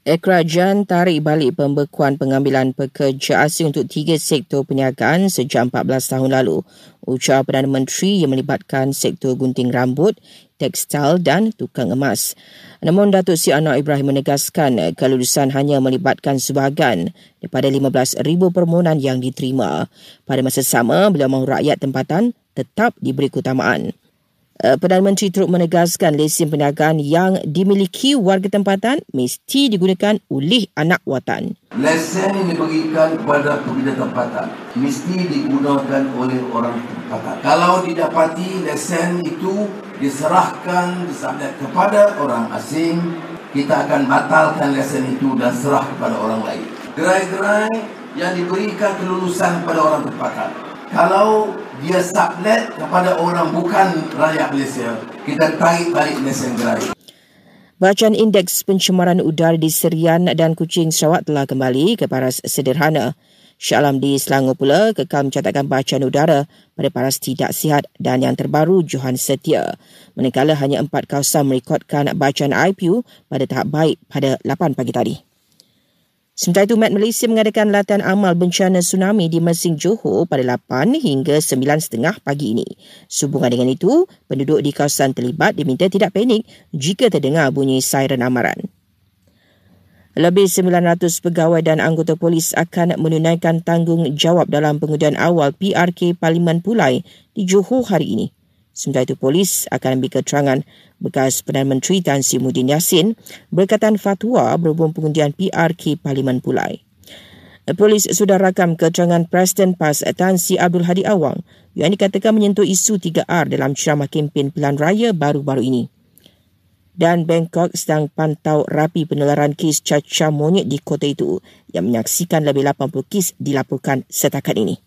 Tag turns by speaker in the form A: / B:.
A: Kerajaan tarik balik pembekuan pengambilan pekerja asing untuk tiga sektor perniagaan sejak 14 tahun lalu. Ucap Perdana Menteri yang melibatkan sektor gunting rambut, tekstil dan tukang emas. Namun Datuk Si Anwar Ibrahim menegaskan kelulusan hanya melibatkan sebahagian daripada 15,000 permohonan yang diterima. Pada masa sama, beliau mahu rakyat tempatan tetap diberi keutamaan. Eh, Perdana Menteri turut menegaskan lesen perniagaan yang dimiliki warga tempatan mesti digunakan oleh anak watan.
B: Lesen yang diberikan kepada pekerja tempatan mesti digunakan oleh orang tempatan. Kalau didapati lesen itu diserahkan kepada orang asing, kita akan batalkan lesen itu dan serah kepada orang lain. Gerai-gerai yang diberikan kelulusan kepada orang tempatan. Kalau dia sublet kepada orang bukan rakyat Malaysia, kita tarik balik lesen gerai.
A: Bacaan indeks pencemaran udara di Serian dan Kuching Sarawak telah kembali ke paras sederhana. Syah Alam di Selangor pula kekal mencatatkan bacaan udara pada paras tidak sihat dan yang terbaru Johan Setia. Manakala hanya empat kawasan merekodkan bacaan IPU pada tahap baik pada 8 pagi tadi. Sementara itu, Met Malaysia mengadakan latihan amal bencana tsunami di Mersing Johor pada 8 hingga 9.30 pagi ini. Sehubungan dengan itu, penduduk di kawasan terlibat diminta tidak panik jika terdengar bunyi siren amaran. Lebih 900 pegawai dan anggota polis akan menunaikan tanggungjawab dalam pengujian awal PRK Parlimen Pulai di Johor hari ini. Sementara itu, polis akan ambil keterangan bekas Perdana Menteri Tan Sri Muhyiddin Yassin berkaitan fatwa berhubung pengundian PRK Parlimen Pulai. Polis sudah rakam keterangan Presiden PAS Tan Sri Abdul Hadi Awang yang dikatakan menyentuh isu 3R dalam ceramah kempen pilihan raya baru-baru ini. Dan Bangkok sedang pantau rapi penularan kes cacar monyet di kota itu yang menyaksikan lebih 80 kes dilaporkan setakat ini.